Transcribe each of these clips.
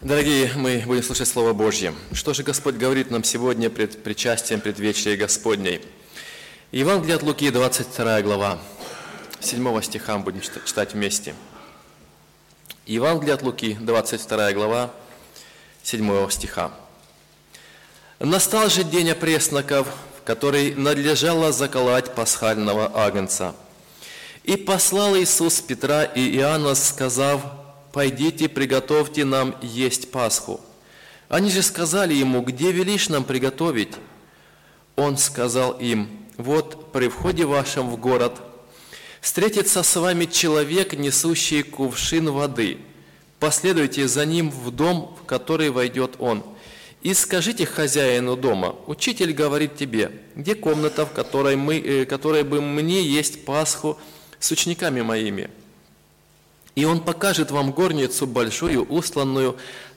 Дорогие, мы будем слушать Слово Божье. Что же Господь говорит нам сегодня пред причастием предвечерия Господней? Евангелие от Луки, 22 глава, 7 стиха будем читать вместе. Евангелие от Луки, 22 глава, 7 стиха. «Настал же день опресноков, который надлежало заколоть пасхального агнца. И послал Иисус Петра и Иоанна, сказав, «Пойдите, приготовьте нам есть Пасху». Они же сказали ему, «Где велишь нам приготовить?» Он сказал им, «Вот при входе вашем в город встретится с вами человек, несущий кувшин воды. Последуйте за ним в дом, в который войдет он, и скажите хозяину дома, учитель говорит тебе, где комната, в которой, мы, э, которой бы мне есть Пасху с учениками моими?» И он покажет вам горницу большую, устланную,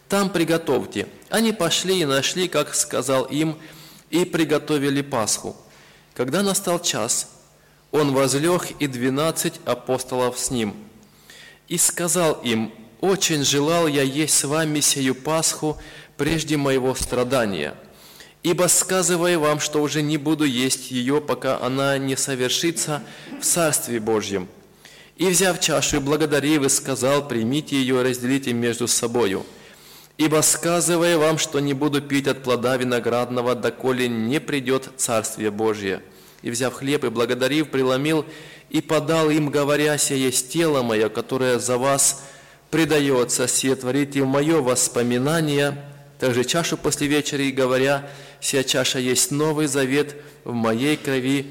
там приготовьте». Они пошли и нашли, как сказал им, и приготовили Пасху. Когда настал час, он возлег и двенадцать апостолов с ним. И сказал им, «Очень желал я есть с вами сию Пасху прежде моего страдания, ибо сказывая вам, что уже не буду есть ее, пока она не совершится в Царстве Божьем». И, взяв чашу и благодарив, и сказал, примите ее и разделите между собою. Ибо, сказывая вам, что не буду пить от плода виноградного, доколе не придет Царствие Божье. И, взяв хлеб и благодарив, преломил и подал им, говоря, «Сие есть тело мое, которое за вас предается, сие творите в мое воспоминание». Также чашу после вечери, говоря, «Сия чаша есть новый завет в моей крови,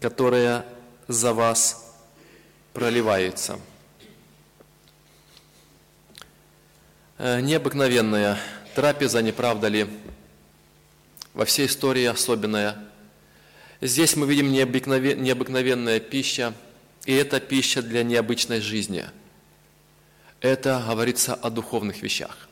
которая за вас проливается. Э, необыкновенная трапеза, не правда ли? Во всей истории особенная. Здесь мы видим необыкновен, необыкновенная пища, и это пища для необычной жизни. Это говорится о духовных вещах.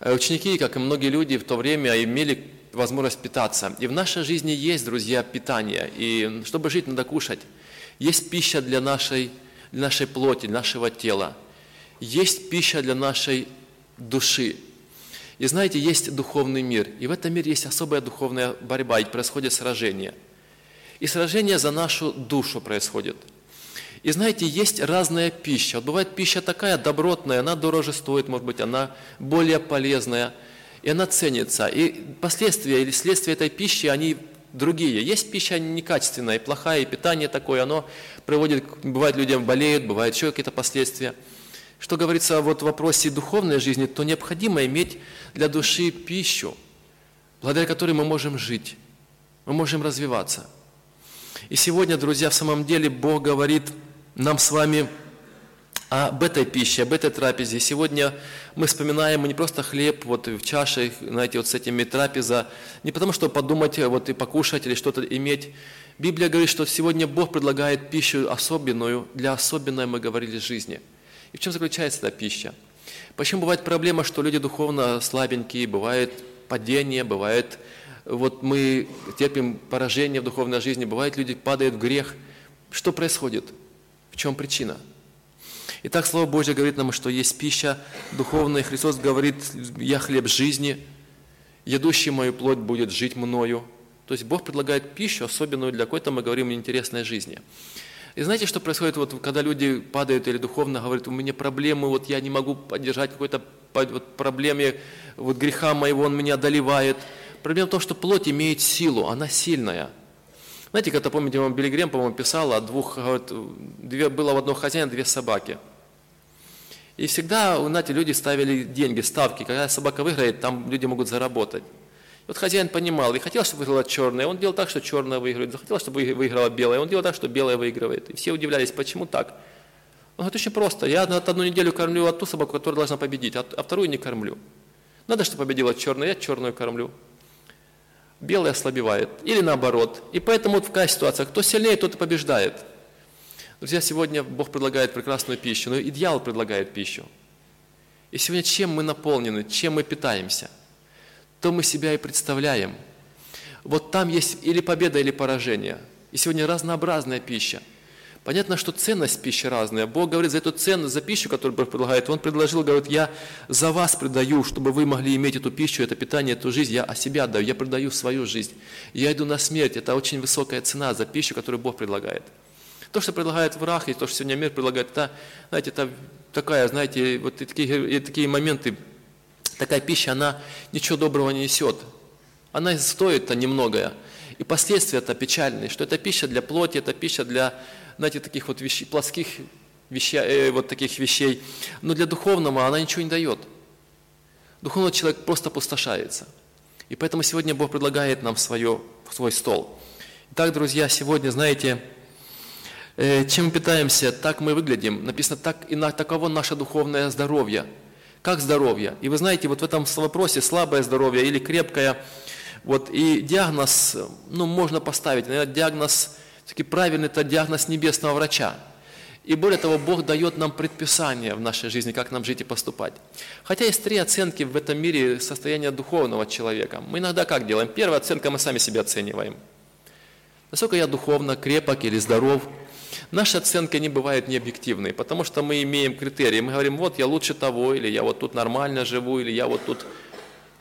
Э, ученики, как и многие люди в то время, имели возможность питаться. И в нашей жизни есть, друзья, питание. И чтобы жить, надо кушать. Есть пища для нашей, для нашей плоти, для нашего тела. Есть пища для нашей души. И знаете, есть духовный мир. И в этом мире есть особая духовная борьба, и происходит сражение. И сражение за нашу душу происходит. И знаете, есть разная пища. Вот бывает пища такая добротная, она дороже стоит, может быть, она более полезная, и она ценится. И последствия или следствия этой пищи, они другие. Есть пища некачественная, плохая, и питание такое, оно приводит, бывает людям болеют, бывают еще какие-то последствия. Что говорится вот в вопросе духовной жизни, то необходимо иметь для души пищу, благодаря которой мы можем жить, мы можем развиваться. И сегодня, друзья, в самом деле Бог говорит нам с вами – об этой пище, об этой трапезе. Сегодня мы вспоминаем не просто хлеб вот в чаше, знаете, вот с этими трапеза, не потому что подумать вот и покушать или что-то иметь. Библия говорит, что сегодня Бог предлагает пищу особенную, для особенной, мы говорили, жизни. И в чем заключается эта пища? Почему бывает проблема, что люди духовно слабенькие, бывает падение, бывает, вот мы терпим поражение в духовной жизни, бывает люди падают в грех. Что происходит? В чем причина? Итак, Слово Божье говорит нам, что есть пища духовная. Христос говорит, я хлеб жизни, едущий мою плоть будет жить мною. То есть Бог предлагает пищу, особенную для какой-то, мы говорим, интересной жизни. И знаете, что происходит, вот, когда люди падают или духовно говорят, у меня проблемы, вот я не могу поддержать какой-то вот, проблеме, вот греха моего, он меня одолевает. Проблема в том, что плоть имеет силу, она сильная. Знаете, когда, помните, Билли Грем, по-моему, писал о двух, вот, две, было в одного хозяина две собаки – и всегда, знаете, люди ставили деньги, ставки. Когда собака выиграет, там люди могут заработать. И вот хозяин понимал и хотел, чтобы выиграла черная, он делал так, что черная выигрывает. Захотел, чтобы выиграла белая, он делал так, что белая выигрывает. И все удивлялись, почему так. Он говорит, очень просто. Я одну неделю кормлю ту собаку, которая должна победить, а, а вторую не кормлю. Надо, чтобы победила черная, я черную кормлю. Белая ослабевает. Или наоборот. И поэтому вот в такая ситуация, кто сильнее, тот и побеждает. Друзья, сегодня Бог предлагает прекрасную пищу, но и дьявол предлагает пищу. И сегодня чем мы наполнены, чем мы питаемся, то мы себя и представляем. Вот там есть или победа, или поражение. И сегодня разнообразная пища. Понятно, что ценность пищи разная. Бог говорит, за эту ценность, за пищу, которую Бог предлагает, Он предложил, говорит, я за вас предаю, чтобы вы могли иметь эту пищу, это питание, эту жизнь, я о себя отдаю, я предаю свою жизнь. Я иду на смерть, это очень высокая цена за пищу, которую Бог предлагает. То, что предлагает враг, и то, что сегодня мир предлагает, это, знаете, это такая, знаете, вот и такие, и такие моменты, такая пища, она ничего доброго не несет. Она стоит-то немногое. И последствия это печальные, что это пища для плоти, это пища для, знаете, таких вот вещей, плоских вещей, э, вот таких вещей. Но для духовного она ничего не дает. Духовный человек просто опустошается. И поэтому сегодня Бог предлагает нам свое, свой стол. Итак, друзья, сегодня, знаете, чем мы питаемся, так мы выглядим. Написано, так и на, таково наше духовное здоровье. Как здоровье? И вы знаете, вот в этом вопросе слабое здоровье или крепкое – вот, и диагноз, ну, можно поставить, наверное, диагноз, таки правильный, это диагноз небесного врача. И более того, Бог дает нам предписание в нашей жизни, как нам жить и поступать. Хотя есть три оценки в этом мире состояния духовного человека. Мы иногда как делаем? Первая оценка, мы сами себя оцениваем. Насколько я духовно крепок или здоров. Наши оценки не бывают необъективные, потому что мы имеем критерии. Мы говорим, вот я лучше того, или я вот тут нормально живу, или я вот тут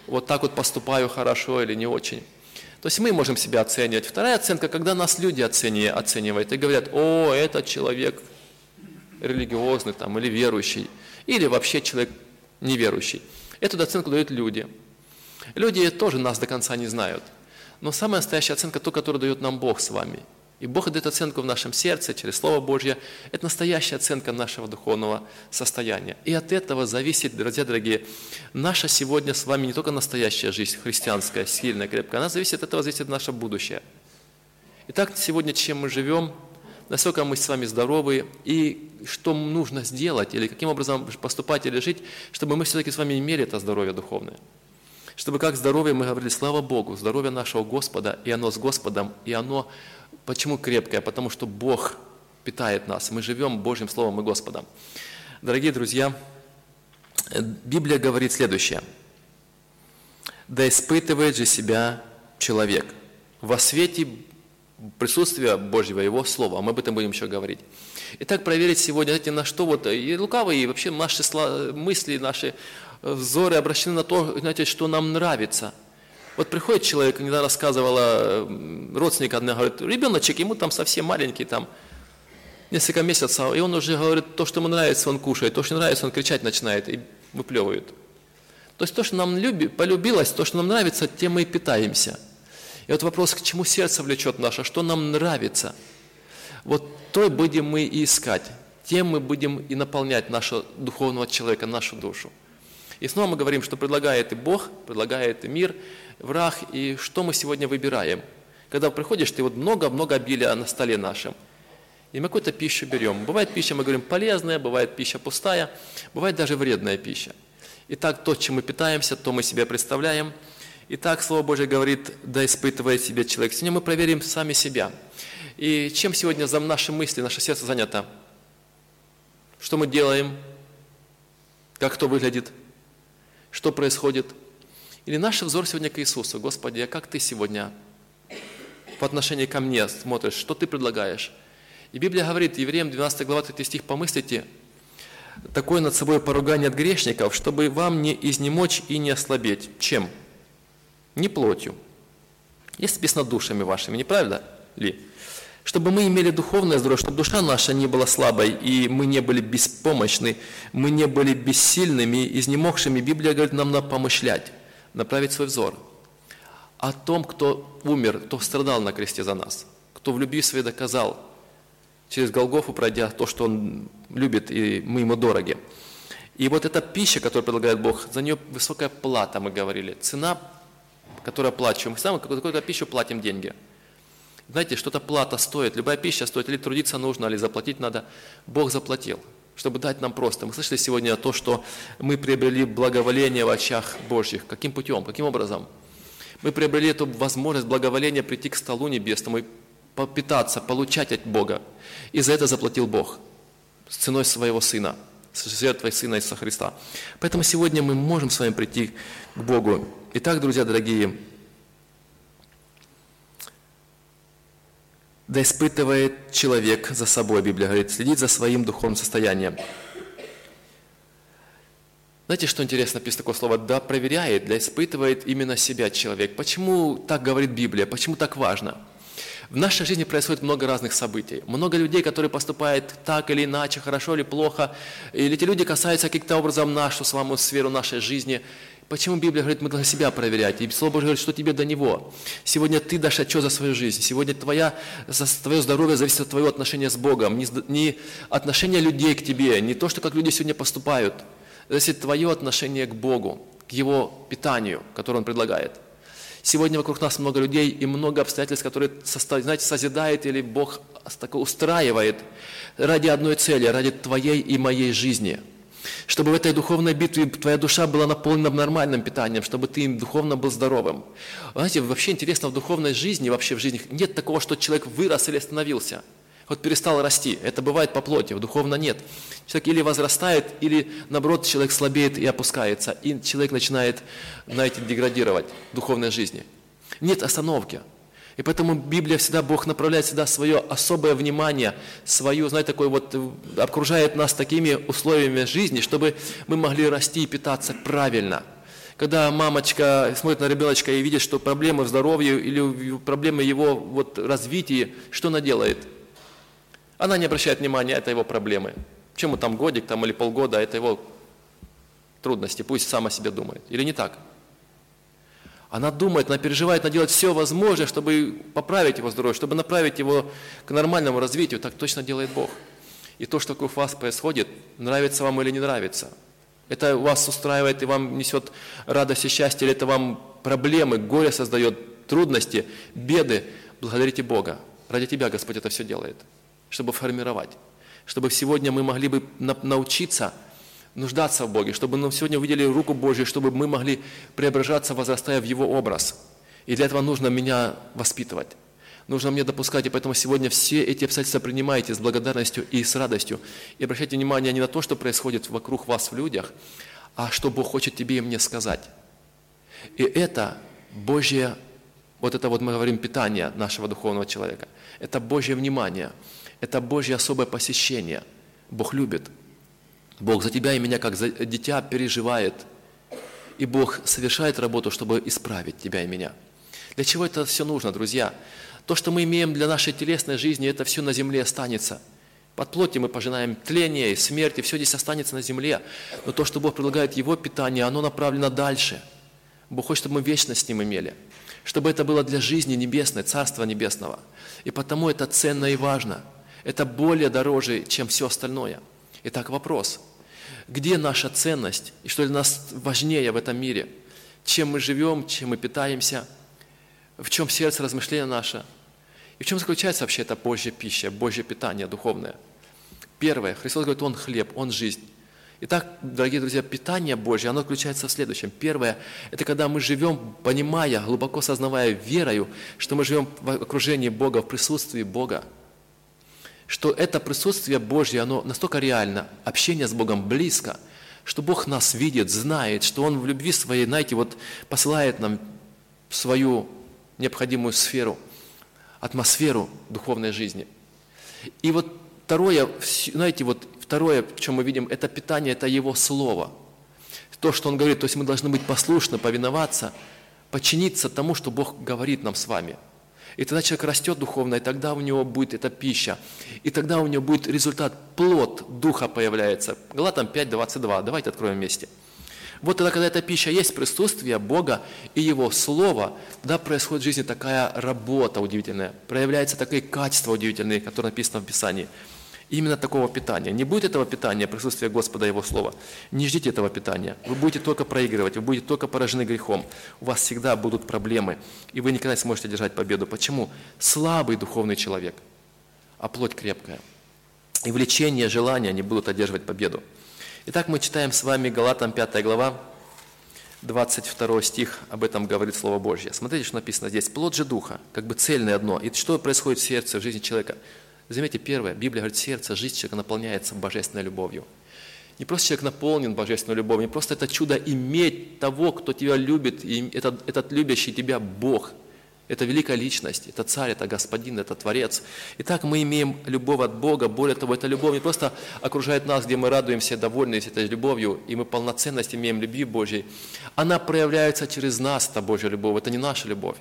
вот так вот поступаю хорошо или не очень. То есть мы можем себя оценивать. Вторая оценка, когда нас люди оценивают и говорят, о, этот человек религиозный там, или верующий, или вообще человек неверующий. Эту оценку дают люди. Люди тоже нас до конца не знают. Но самая настоящая оценка, то, которую дает нам Бог с вами – и Бог дает оценку в нашем сердце через Слово Божье. Это настоящая оценка нашего духовного состояния. И от этого зависит, друзья дорогие, наша сегодня с вами не только настоящая жизнь, христианская, сильная, крепкая, она зависит от этого, зависит наше будущее. Итак, сегодня чем мы живем, насколько мы с вами здоровы, и что нужно сделать, или каким образом поступать или жить, чтобы мы все-таки с вами имели это здоровье духовное. Чтобы как здоровье мы говорили, слава Богу, здоровье нашего Господа, и оно с Господом, и оно Почему крепкая? Потому что Бог питает нас. Мы живем Божьим Словом и Господом. Дорогие друзья, Библия говорит следующее. «Да испытывает же себя человек во свете присутствия Божьего, Его Слова». Мы об этом будем еще говорить. Итак, проверить сегодня, знаете, на что вот и лукавые, и вообще наши мысли, наши взоры обращены на то, знаете, что нам нравится – вот приходит человек, недавно рассказывала родственник одна, говорит, ребеночек, ему там совсем маленький, там, несколько месяцев, и он уже говорит, то, что ему нравится, он кушает, то, что нравится, он кричать начинает и выплевывает. То есть то, что нам люби, полюбилось, то, что нам нравится, тем мы и питаемся. И вот вопрос, к чему сердце влечет наше, что нам нравится. Вот то будем мы и искать, тем мы будем и наполнять нашего духовного человека, нашу душу. И снова мы говорим, что предлагает и Бог, предлагает и мир, враг, и что мы сегодня выбираем. Когда приходишь, ты вот много-много обилия на столе нашем. И мы какую-то пищу берем. Бывает пища, мы говорим, полезная, бывает пища пустая, бывает даже вредная пища. Итак, то, чем мы питаемся, то мы себе представляем. Итак, Слово Божье говорит, да испытывает себе человек. Сегодня мы проверим сами себя. И чем сегодня за наши мысли, наше сердце занято? Что мы делаем? Как кто выглядит? Что происходит? Или наш взор сегодня к Иисусу. Господи, а как Ты сегодня по отношению ко мне смотришь? Что Ты предлагаешь? И Библия говорит, Евреям 12 глава 3 стих, помыслите, такое над собой поругание от грешников, чтобы вам не изнемочь и не ослабеть. Чем? Не плотью. Есть написано душами вашими, не правда ли? Чтобы мы имели духовное здоровье, чтобы душа наша не была слабой, и мы не были беспомощны, мы не были бессильными, изнемогшими. Библия говорит нам надо помышлять направить свой взор о том, кто умер, кто страдал на кресте за нас, кто в любви своей доказал, через Голгофу пройдя то, что Он любит, и мы Ему дороги. И вот эта пища, которую предлагает Бог, за нее высокая плата, мы говорили, цена, которую оплачиваем. Мы сами какую-то пищу платим деньги. Знаете, что-то плата стоит, любая пища стоит, или трудиться нужно, или заплатить надо. Бог заплатил чтобы дать нам просто. Мы слышали сегодня то, что мы приобрели благоволение в очах Божьих. Каким путем, каким образом? Мы приобрели эту возможность благоволения прийти к столу небесному и попитаться, получать от Бога. И за это заплатил Бог с ценой своего Сына, с жертвой Сына Иисуса Христа. Поэтому сегодня мы можем с вами прийти к Богу. Итак, друзья дорогие, Да испытывает человек за собой, Библия говорит, следит за своим духовным состоянием. Знаете, что интересно, написано такое слово? Да проверяет, да испытывает именно себя человек. Почему так говорит Библия? Почему так важно? В нашей жизни происходит много разных событий. Много людей, которые поступают так или иначе, хорошо или плохо. Или эти люди касаются каким-то образом нашу с вами сферу нашей жизни. Почему Библия говорит, мы должны себя проверять? И Слово Божье говорит, что тебе до Него. Сегодня ты дашь отчет за свою жизнь. Сегодня твоя, твое здоровье зависит от твоего отношения с Богом. Не, не отношение людей к тебе, не то, что как люди сегодня поступают. Зависит твое отношение к Богу, к Его питанию, которое Он предлагает. Сегодня вокруг нас много людей и много обстоятельств, которые, знаете, созидает или Бог устраивает ради одной цели, ради твоей и моей жизни. Чтобы в этой духовной битве твоя душа была наполнена нормальным питанием, чтобы ты духовно был здоровым. Знаете, вообще интересно, в духовной жизни, вообще в жизни нет такого, что человек вырос или остановился – вот перестал расти. Это бывает по плоти, духовно нет. Человек или возрастает, или наоборот человек слабеет и опускается. И человек начинает, знаете, деградировать в духовной жизни. Нет остановки. И поэтому Библия всегда, Бог направляет всегда свое особое внимание, свою, знаете, такой вот, окружает нас такими условиями жизни, чтобы мы могли расти и питаться правильно. Когда мамочка смотрит на ребеночка и видит, что проблемы в здоровье или проблемы его вот, развития, что она делает – она не обращает внимания, это его проблемы. Чему там годик там, или полгода, это его трудности, пусть сам о себе думает. Или не так? Она думает, она переживает, она делает все возможное, чтобы поправить его здоровье, чтобы направить его к нормальному развитию. Так точно делает Бог. И то, что вокруг вас происходит, нравится вам или не нравится, это вас устраивает и вам несет радость и счастье, или это вам проблемы, горе создает, трудности, беды, благодарите Бога. Ради тебя Господь это все делает чтобы формировать, чтобы сегодня мы могли бы научиться нуждаться в Боге, чтобы мы сегодня увидели руку Божью, чтобы мы могли преображаться, возрастая в Его образ. И для этого нужно меня воспитывать. Нужно мне допускать, и поэтому сегодня все эти обстоятельства принимайте с благодарностью и с радостью. И обращайте внимание не на то, что происходит вокруг вас в людях, а что Бог хочет тебе и мне сказать. И это Божье, вот это вот мы говорим, питание нашего духовного человека. Это Божье внимание – это Божье особое посещение. Бог любит. Бог за тебя и меня, как за дитя, переживает. И Бог совершает работу, чтобы исправить тебя и меня. Для чего это все нужно, друзья? То, что мы имеем для нашей телесной жизни, это все на земле останется. Под плоти мы пожинаем тление и смерть, и все здесь останется на земле. Но то, что Бог предлагает Его питание, оно направлено дальше. Бог хочет, чтобы мы вечность с Ним имели. Чтобы это было для жизни небесной, Царства Небесного. И потому это ценно и важно – это более дороже, чем все остальное. Итак, вопрос. Где наша ценность? И что для нас важнее в этом мире? Чем мы живем, чем мы питаемся? В чем сердце размышления наше? И в чем заключается вообще эта Божья пища, Божье питание духовное? Первое. Христос говорит, Он хлеб, Он жизнь. Итак, дорогие друзья, питание Божье, оно заключается в следующем. Первое, это когда мы живем, понимая, глубоко сознавая верою, что мы живем в окружении Бога, в присутствии Бога что это присутствие Божье, оно настолько реально, общение с Богом близко, что Бог нас видит, знает, что Он в любви своей, знаете, вот посылает нам свою необходимую сферу, атмосферу духовной жизни. И вот второе, знаете, вот второе, чем мы видим, это питание, это Его Слово. То, что Он говорит, то есть мы должны быть послушны, повиноваться, подчиниться тому, что Бог говорит нам с вами – и тогда человек растет духовно, и тогда у него будет эта пища. И тогда у него будет результат, плод Духа появляется. Галатам 5, 22. Давайте откроем вместе. Вот тогда, когда эта пища есть, присутствие Бога и Его Слова, да, происходит в жизни такая работа удивительная, проявляются такие качества удивительные, которые написаны в Писании – именно такого питания. Не будет этого питания, присутствия Господа Его Слова. Не ждите этого питания. Вы будете только проигрывать, вы будете только поражены грехом. У вас всегда будут проблемы, и вы никогда не сможете держать победу. Почему? Слабый духовный человек, а плоть крепкая. И влечение, желания не будут одерживать победу. Итак, мы читаем с вами Галатам 5 глава, 22 стих, об этом говорит Слово Божье. Смотрите, что написано здесь. Плод же Духа, как бы цельное одно. И что происходит в сердце, в жизни человека? Заметьте, первое, Библия говорит, сердце, жизнь человека наполняется божественной любовью. Не просто человек наполнен божественной любовью, не просто это чудо иметь того, кто тебя любит, и этот, этот любящий тебя Бог. Это великая личность, это царь, это господин, это творец. Итак, мы имеем любовь от Бога. Более того, эта любовь не просто окружает нас, где мы радуемся, довольны этой любовью, и мы полноценность имеем любви Божьей. Она проявляется через нас, эта Божья любовь. Это не наша любовь.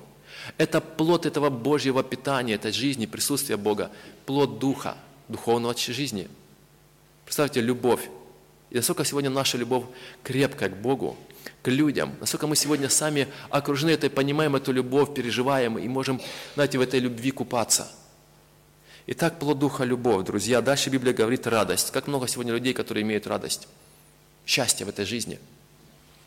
Это плод этого Божьего питания, этой жизни, присутствия Бога, плод Духа, духовного жизни. Представьте, любовь. И насколько сегодня наша любовь крепкая к Богу, к людям, насколько мы сегодня сами окружены этой, понимаем эту любовь, переживаем и можем, знаете, в этой любви купаться. Итак, плод Духа – любовь, друзья. Дальше Библия говорит радость. Как много сегодня людей, которые имеют радость, счастье в этой жизни.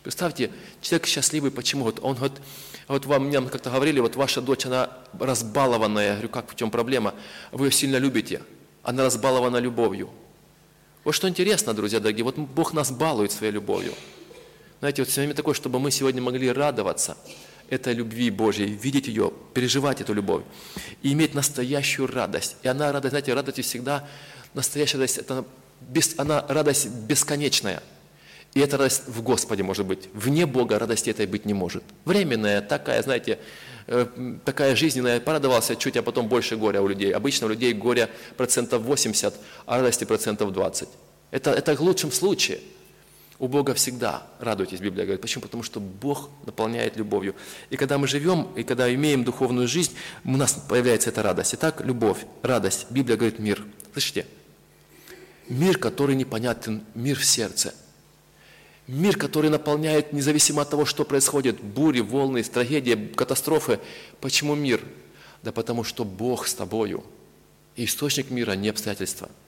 Представьте, человек счастливый, почему? Вот он вот, вот вам мне как-то говорили, вот ваша дочь, она разбалованная. Я говорю, как, в чем проблема? Вы ее сильно любите. Она разбалована любовью. Вот что интересно, друзья дорогие, вот Бог нас балует своей любовью. Знаете, вот сегодня такое, чтобы мы сегодня могли радоваться этой любви Божьей, видеть ее, переживать эту любовь и иметь настоящую радость. И она радость, знаете, радость всегда, настоящая радость, это без, она радость бесконечная. И эта радость в Господе может быть. Вне Бога радости этой быть не может. Временная, такая, знаете, э, такая жизненная, порадовался чуть, а потом больше горя у людей. Обычно у людей горя процентов 80, а радости процентов 20. Это, это в лучшем случае – у Бога всегда радуйтесь, Библия говорит. Почему? Потому что Бог наполняет любовью. И когда мы живем, и когда имеем духовную жизнь, у нас появляется эта радость. Итак, любовь, радость. Библия говорит мир. Слышите? Мир, который непонятен, мир в сердце. Мир, который наполняет, независимо от того, что происходит, бури, волны, трагедии, катастрофы. Почему мир? Да потому что Бог с тобою. И источник мира не обстоятельства –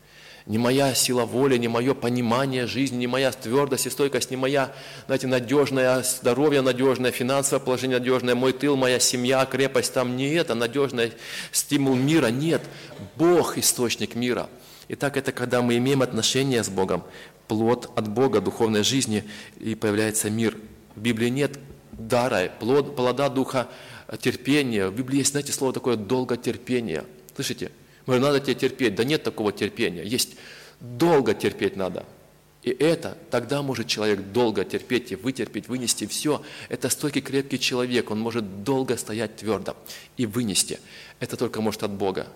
не моя сила воли, не мое понимание жизни, не моя твердость и стойкость, не моя, знаете, надежное здоровье, надежное финансовое положение, надежное мой тыл, моя семья, крепость, там не это, надежный стимул мира, нет. Бог – источник мира. Итак, это когда мы имеем отношения с Богом, плод от Бога, духовной жизни, и появляется мир. В Библии нет дара, плод, плода духа терпения. В Библии есть, знаете, слово такое «долготерпение». Слышите? Говорю, надо тебе терпеть. Да нет такого терпения. Есть долго терпеть надо. И это, тогда может человек долго терпеть и вытерпеть, вынести все. Это стойкий, крепкий человек, он может долго стоять твердо и вынести. Это только может от Бога,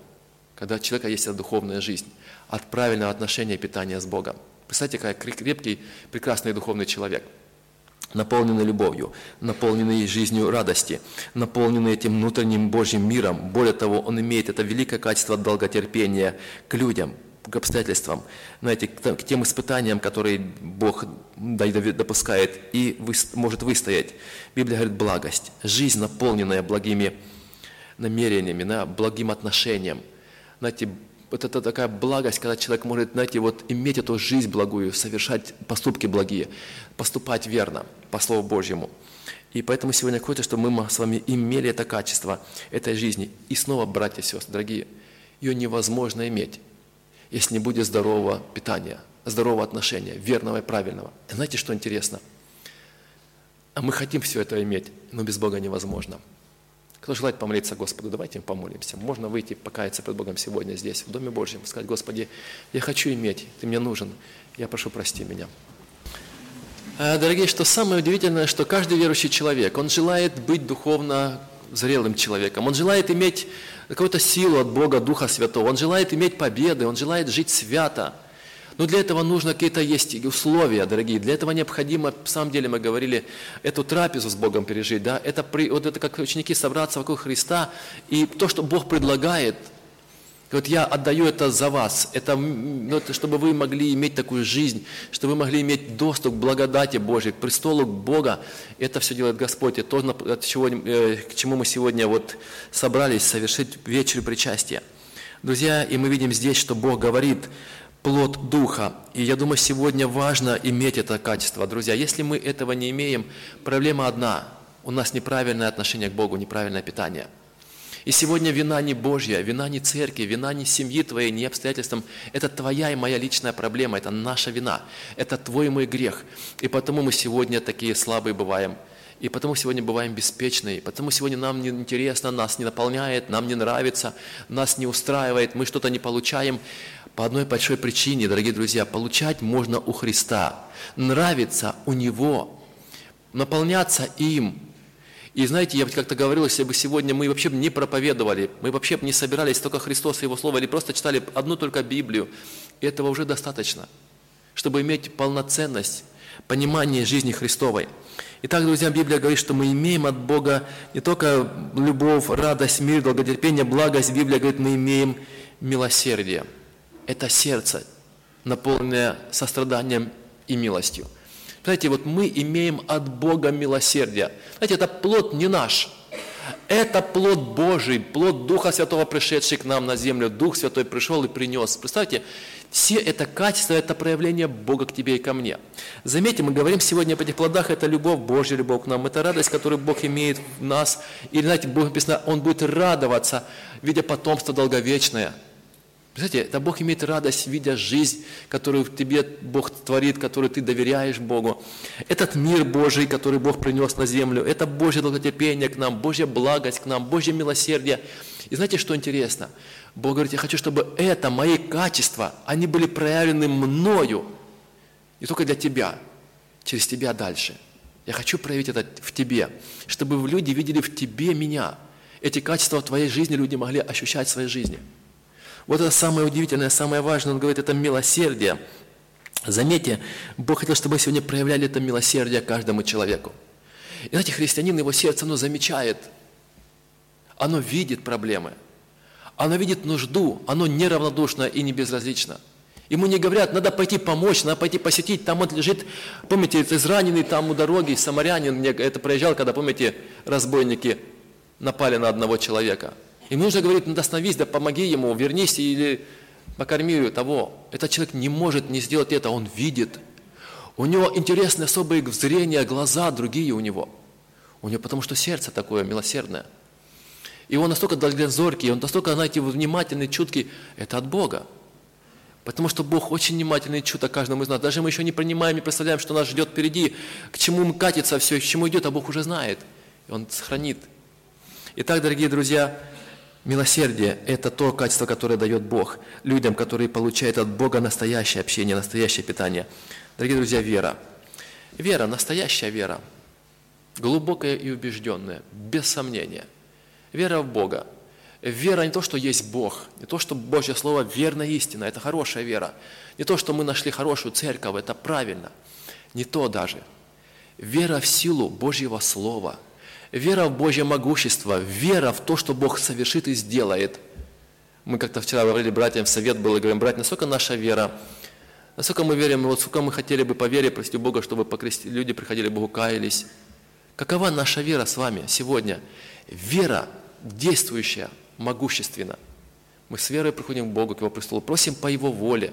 когда у человека есть духовная жизнь, от правильного отношения и питания с Богом. Представьте, какой крепкий, прекрасный духовный человек – наполнены любовью, наполнены жизнью радости, наполнены этим внутренним Божьим миром. Более того, он имеет это великое качество долготерпения к людям, к обстоятельствам, знаете, к тем испытаниям, которые Бог допускает и может выстоять. Библия говорит благость, жизнь, наполненная благими намерениями, благим отношением. Знаете, вот это такая благость, когда человек может, знаете, вот иметь эту жизнь благую, совершать поступки благие, поступать верно по Слову Божьему. И поэтому сегодня хочется, чтобы мы с вами имели это качество этой жизни. И снова, братья и сестры, дорогие, ее невозможно иметь, если не будет здорового питания, здорового отношения, верного и правильного. И знаете, что интересно? А мы хотим все это иметь, но без Бога невозможно. Кто желает помолиться Господу, давайте им помолимся. Можно выйти, покаяться пред Богом сегодня здесь, в Доме Божьем, сказать, Господи, я хочу иметь, Ты мне нужен, я прошу, прости меня. Э, дорогие, что самое удивительное, что каждый верующий человек, он желает быть духовно зрелым человеком, он желает иметь какую-то силу от Бога, Духа Святого, он желает иметь победы, он желает жить свято – но для этого нужно какие-то есть условия, дорогие. Для этого необходимо, в самом деле мы говорили, эту трапезу с Богом пережить. Да? Это, при, вот это как ученики собраться вокруг Христа. И то, что Бог предлагает, вот я отдаю это за вас, это, ну, это чтобы вы могли иметь такую жизнь, чтобы вы могли иметь доступ к благодати Божьей, к престолу Бога. Это все делает Господь. Это то, от чего, э, к чему мы сегодня вот собрались совершить вечер причастия. Друзья, и мы видим здесь, что Бог говорит, плод Духа. И я думаю, сегодня важно иметь это качество. Друзья, если мы этого не имеем, проблема одна. У нас неправильное отношение к Богу, неправильное питание. И сегодня вина не Божья, вина не церкви, вина не семьи твоей, не обстоятельствам. Это твоя и моя личная проблема, это наша вина, это твой и мой грех. И потому мы сегодня такие слабые бываем. И потому сегодня бываем беспечные, потому сегодня нам не интересно, нас не наполняет, нам не нравится, нас не устраивает, мы что-то не получаем. По одной большой причине, дорогие друзья, получать можно у Христа, нравиться у Него, наполняться им. И знаете, я как-то говорил, если бы сегодня мы вообще не проповедовали, мы вообще не собирались только Христос и Его Слово, или просто читали одну только Библию, этого уже достаточно, чтобы иметь полноценность, понимание жизни Христовой. Итак, друзья, Библия говорит, что мы имеем от Бога не только любовь, радость, мир, долготерпение, благость. Библия говорит, мы имеем милосердие. Это сердце, наполненное состраданием и милостью. Знаете, вот мы имеем от Бога милосердие. Знаете, это плод не наш. Это плод Божий, плод Духа Святого, пришедший к нам на землю. Дух Святой пришел и принес. Представьте, все это качество, это проявление Бога к тебе и ко мне. Заметьте, мы говорим сегодня об этих плодах, это любовь, Божья любовь к нам, это радость, которую Бог имеет в нас. И, знаете, Бог написано, Он будет радоваться, видя потомство долговечное. Представляете, это Бог имеет радость, видя жизнь, которую в тебе Бог творит, которую ты доверяешь Богу. Этот мир Божий, который Бог принес на землю, это Божье долготерпение к нам, Божья благость к нам, Божье милосердие. И знаете, что интересно? Бог говорит, я хочу, чтобы это, мои качества, они были проявлены мною, не только для тебя, через тебя дальше. Я хочу проявить это в тебе, чтобы люди видели в тебе меня. Эти качества в твоей жизни люди могли ощущать в своей жизни. Вот это самое удивительное, самое важное, он говорит, это милосердие. Заметьте, Бог хотел, чтобы мы сегодня проявляли это милосердие каждому человеку. И знаете, христианин, его сердце, оно замечает, оно видит проблемы – оно видит нужду, оно неравнодушно и не безразлично. Ему не говорят, надо пойти помочь, надо пойти посетить, там он лежит, помните, это израненный там у дороги, самарянин, мне это проезжал, когда, помните, разбойники напали на одного человека. Им нужно говорить, надо остановись, да помоги ему, вернись или покорми того. Этот человек не может не сделать это, он видит. У него интересные особые зрения, глаза другие у него. У него потому что сердце такое милосердное – и он настолько дальнозоркий, он настолько, знаете, внимательный, чуткий. Это от Бога. Потому что Бог очень внимательный и чуток каждому из нас. Даже мы еще не принимаем, не представляем, что нас ждет впереди, к чему мы катится все, к чему идет, а Бог уже знает. И Он сохранит. Итак, дорогие друзья, милосердие – это то качество, которое дает Бог людям, которые получают от Бога настоящее общение, настоящее питание. Дорогие друзья, вера. Вера, настоящая вера, глубокая и убежденная, без сомнения – Вера в Бога. Вера не то, что есть Бог, не то, что Божье Слово верно истина, это хорошая вера. Не то, что мы нашли хорошую церковь, это правильно. Не то даже. Вера в силу Божьего Слова, вера в Божье могущество, вера в то, что Бог совершит и сделает. Мы как-то вчера говорили братьям, совет был, и говорим, братья, насколько наша вера, насколько мы верим, вот сколько мы хотели бы по вере, прости Бога, чтобы покрести, люди приходили к Богу, каялись. Какова наша вера с вами сегодня? Вера действующая, могущественно. Мы с верой приходим к Богу, к Его престолу, просим по Его воле.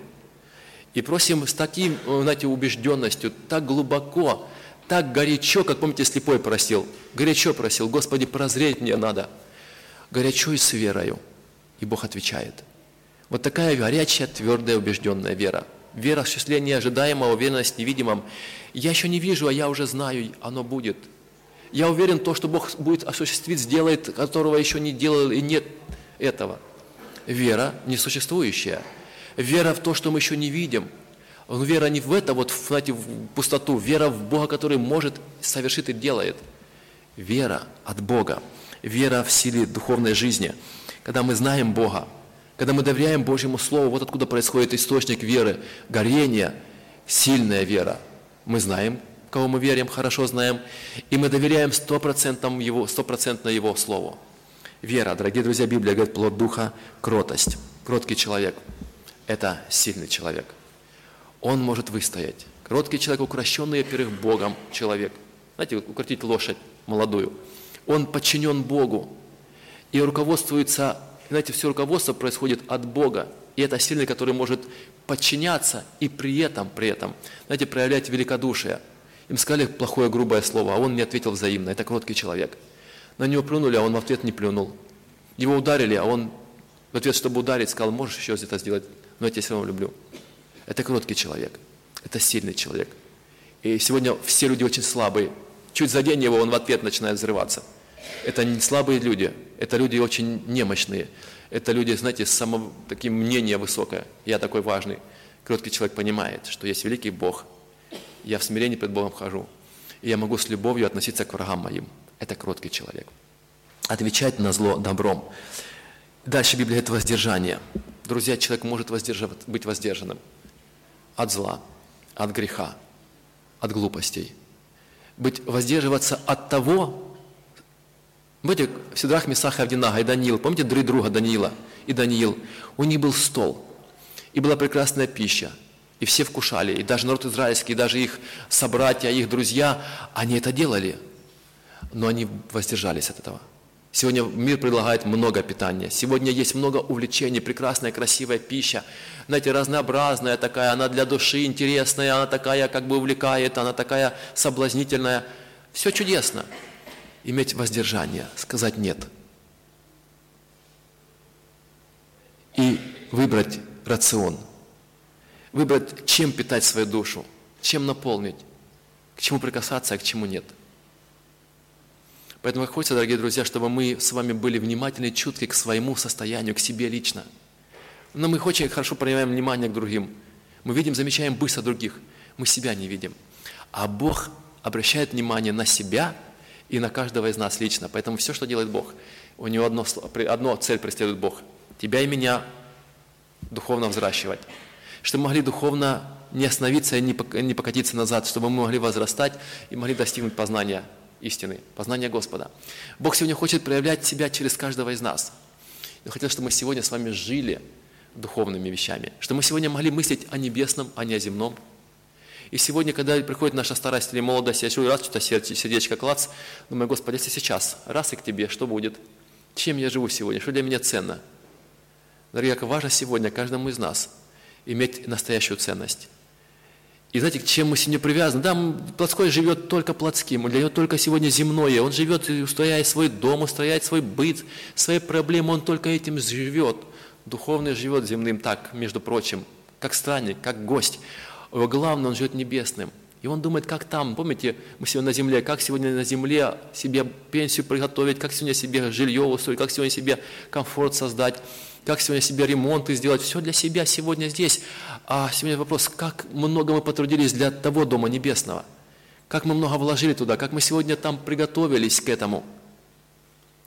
И просим с таким, знаете, убежденностью, так глубоко, так горячо, как, помните, слепой просил. Горячо просил, Господи, прозреть мне надо. Горячо и с верою. И Бог отвечает. Вот такая горячая, твердая, убежденная вера. Вера, осуществление ожидаемого, уверенность в невидимом. Я еще не вижу, а я уже знаю, оно будет – я уверен, то, что Бог будет осуществить, сделает, которого еще не делал, и нет этого. Вера несуществующая. Вера в то, что мы еще не видим. Вера не в это, вот, знаете, в пустоту. Вера в Бога, который может, совершит и делает. Вера от Бога. Вера в силе духовной жизни. Когда мы знаем Бога, когда мы доверяем Божьему Слову, вот откуда происходит источник веры, горение, сильная вера. Мы знаем кого мы верим, хорошо знаем, и мы доверяем стопроцентно его, стопроцентно его Слову. Вера, дорогие друзья, Библия говорит, плод Духа – кротость. Кроткий человек – это сильный человек. Он может выстоять. Кроткий человек, укращенный, во-первых, Богом человек. Знаете, укротить лошадь молодую. Он подчинен Богу и руководствуется, знаете, все руководство происходит от Бога. И это сильный, который может подчиняться и при этом, при этом, знаете, проявлять великодушие – им сказали плохое, грубое слово, а он не ответил взаимно. Это кроткий человек. На него плюнули, а он в ответ не плюнул. Его ударили, а он в ответ, чтобы ударить, сказал, можешь еще это сделать, но я тебя все равно люблю. Это кроткий человек. Это сильный человек. И сегодня все люди очень слабые. Чуть задень его, он в ответ начинает взрываться. Это не слабые люди, это люди очень немощные. Это люди, знаете, с самым таким мнение высокое. Я такой важный. Кроткий человек понимает, что есть великий Бог – я в смирении пред Богом хожу. И я могу с любовью относиться к врагам моим. – это кроткий человек. Отвечать на зло добром. Дальше Библия – это воздержание. Друзья, человек может быть воздержанным от зла, от греха, от глупостей. Быть, воздерживаться от того, Помните, в Сидрах, Месах Авдинага и Даниил, помните друг друга Даниила и Даниил? У них был стол, и была прекрасная пища, и все вкушали, и даже народ израильский, и даже их собратья, их друзья, они это делали, но они воздержались от этого. Сегодня мир предлагает много питания. Сегодня есть много увлечений, прекрасная, красивая пища. Знаете, разнообразная такая, она для души интересная, она такая как бы увлекает, она такая соблазнительная. Все чудесно. Иметь воздержание, сказать «нет». И выбрать рацион. Выбрать, чем питать свою душу, чем наполнить, к чему прикасаться, а к чему нет – Поэтому хочется, дорогие друзья, чтобы мы с вами были внимательны чутки к своему состоянию, к себе лично. Но мы очень хорошо проявляем внимание к другим. Мы видим, замечаем быстро других. Мы себя не видим. А Бог обращает внимание на себя и на каждого из нас лично. Поэтому все, что делает Бог, у него одно, одно цель преследует Бог. Тебя и меня духовно взращивать. Чтобы мы могли духовно не остановиться и не покатиться назад, чтобы мы могли возрастать и могли достигнуть познания истины, познания Господа. Бог сегодня хочет проявлять себя через каждого из нас. Я хотел, чтобы мы сегодня с вами жили духовными вещами, чтобы мы сегодня могли мыслить о небесном, а не о земном. И сегодня, когда приходит наша старость или молодость, я чую раз что-то сердечко клац, думаю, Господи, если сейчас, раз и к Тебе, что будет? Чем я живу сегодня? Что для меня ценно? Дорогие, как важно сегодня каждому из нас иметь настоящую ценность. И знаете, к чем мы сегодня привязаны? Да, плотской живет только плотским, для него только сегодня земное. Он живет, устрояет свой дом, устрояет свой быт, свои проблемы, он только этим живет. Духовный живет земным так, между прочим, как странник, как гость. Его главное, он живет небесным. И он думает, как там, помните, мы сегодня на земле, как сегодня на земле себе пенсию приготовить, как сегодня себе жилье устроить, как сегодня себе комфорт создать как сегодня себе ремонты сделать, все для себя сегодня здесь. А сегодня вопрос, как много мы потрудились для того Дома Небесного, как мы много вложили туда, как мы сегодня там приготовились к этому –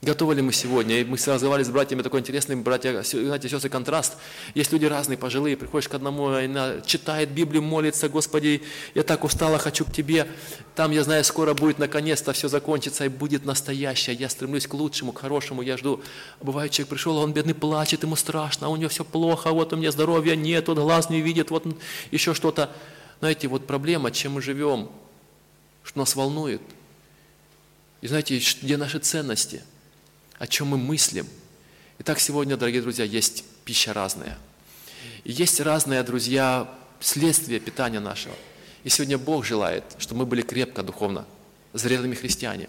Готовы ли мы сегодня? И мы разговаривали с братьями, такой интересный, братья, знаете, сестры, контраст. Есть люди разные, пожилые, приходишь к одному, она читает Библию, молится, Господи, я так устала, хочу к Тебе. Там, я знаю, скоро будет, наконец-то все закончится, и будет настоящее. Я стремлюсь к лучшему, к хорошему, я жду. Бывает, человек пришел, а он бедный плачет, ему страшно, а у него все плохо, вот у меня здоровья нет, вот глаз не видит, вот еще что-то. Знаете, вот проблема, чем мы живем, что нас волнует. И знаете, где наши ценности – о чем мы мыслим. Итак, сегодня, дорогие друзья, есть пища разная. И есть разные, друзья, следствия питания нашего. И сегодня Бог желает, чтобы мы были крепко духовно, зрелыми христиане,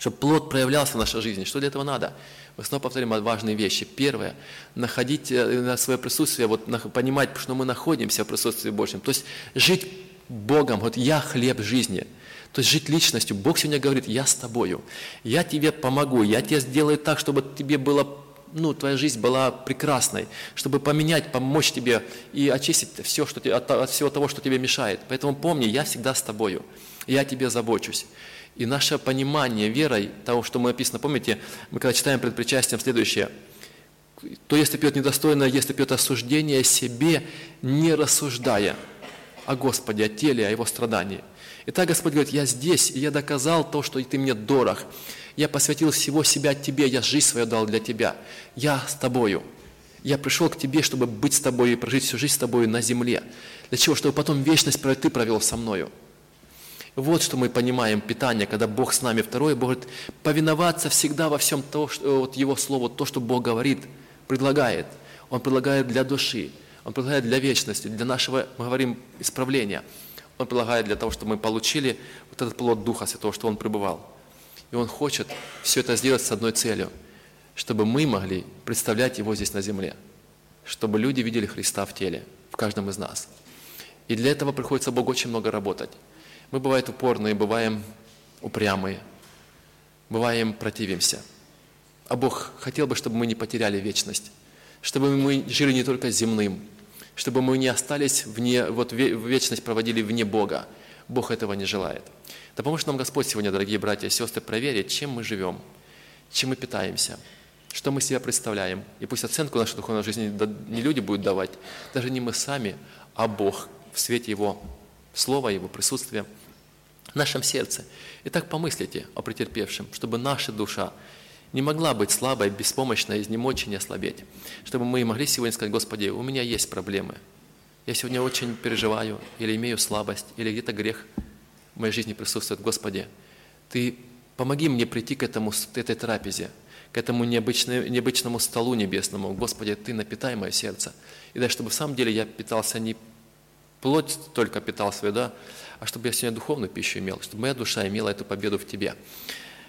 чтобы плод проявлялся в нашей жизни. Что для этого надо? Мы снова повторим важные вещи. Первое, находить э, свое присутствие, вот, понимать, что мы находимся в присутствии Божьем. То есть жить Богом, вот я хлеб жизни – то есть жить личностью. Бог сегодня говорит, я с тобою, я тебе помогу, я тебе сделаю так, чтобы тебе было ну, твоя жизнь была прекрасной, чтобы поменять, помочь тебе и очистить все, что, от, от всего того, что тебе мешает. Поэтому помни, я всегда с тобою, я тебе забочусь. И наше понимание верой того, что мы написано, помните, мы когда читаем пред причастием следующее, то если пьет недостойно, если пьет осуждение о себе, не рассуждая о Господе, о теле, о Его страдании. Итак, Господь говорит, я здесь, и я доказал то, что ты мне дорог. Я посвятил всего себя тебе, я жизнь свою дал для тебя. Я с тобою. Я пришел к тебе, чтобы быть с тобой и прожить всю жизнь с тобой на земле. Для чего? Чтобы потом вечность ты провел со мною. Вот что мы понимаем питание, когда Бог с нами. Второе, Бог говорит, повиноваться всегда во всем то, что, вот Его Слово, то, что Бог говорит, предлагает. Он предлагает для души, Он предлагает для вечности, для нашего, мы говорим, исправления – он предлагает для того, чтобы мы получили вот этот плод Духа Святого, что Он пребывал. И Он хочет все это сделать с одной целью, чтобы мы могли представлять Его здесь на земле, чтобы люди видели Христа в теле, в каждом из нас. И для этого приходится Богу очень много работать. Мы бываем упорные, бываем упрямые, бываем противимся. А Бог хотел бы, чтобы мы не потеряли вечность, чтобы мы жили не только земным, чтобы мы не остались вне, вот вечность проводили вне Бога, Бог этого не желает. Да поможет нам Господь сегодня, дорогие братья и сестры, проверить, чем мы живем, чем мы питаемся, что мы себя представляем. И пусть оценку нашей духовной жизни не люди будут давать, даже не мы сами, а Бог в свете Его Слова, Его присутствия в нашем сердце. Итак, помыслите о претерпевшем, чтобы наша душа не могла быть слабой, беспомощной, изнемоченной, ослабеть. Чтобы мы могли сегодня сказать, Господи, у меня есть проблемы. Я сегодня очень переживаю, или имею слабость, или где-то грех в моей жизни присутствует. Господи, Ты помоги мне прийти к этому, этой трапезе, к этому необычному, необычному столу небесному. Господи, Ты напитай мое сердце. И дай, чтобы в самом деле я питался не плоть только питал свою, да, а чтобы я сегодня духовную пищу имел, чтобы моя душа имела эту победу в Тебе.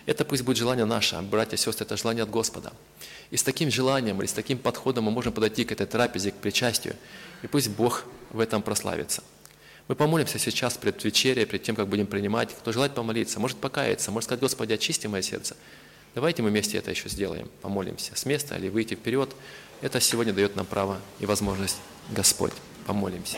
Это пусть будет желание наше, братья и сестры, это желание от Господа. И с таким желанием или с таким подходом мы можем подойти к этой трапезе, к причастию, и пусть Бог в этом прославится. Мы помолимся сейчас пред вечерей, пред тем, как будем принимать. Кто желает помолиться, может покаяться, может сказать, Господи, очисти мое сердце. Давайте мы вместе это еще сделаем, помолимся с места или выйти вперед. Это сегодня дает нам право и возможность Господь. Помолимся.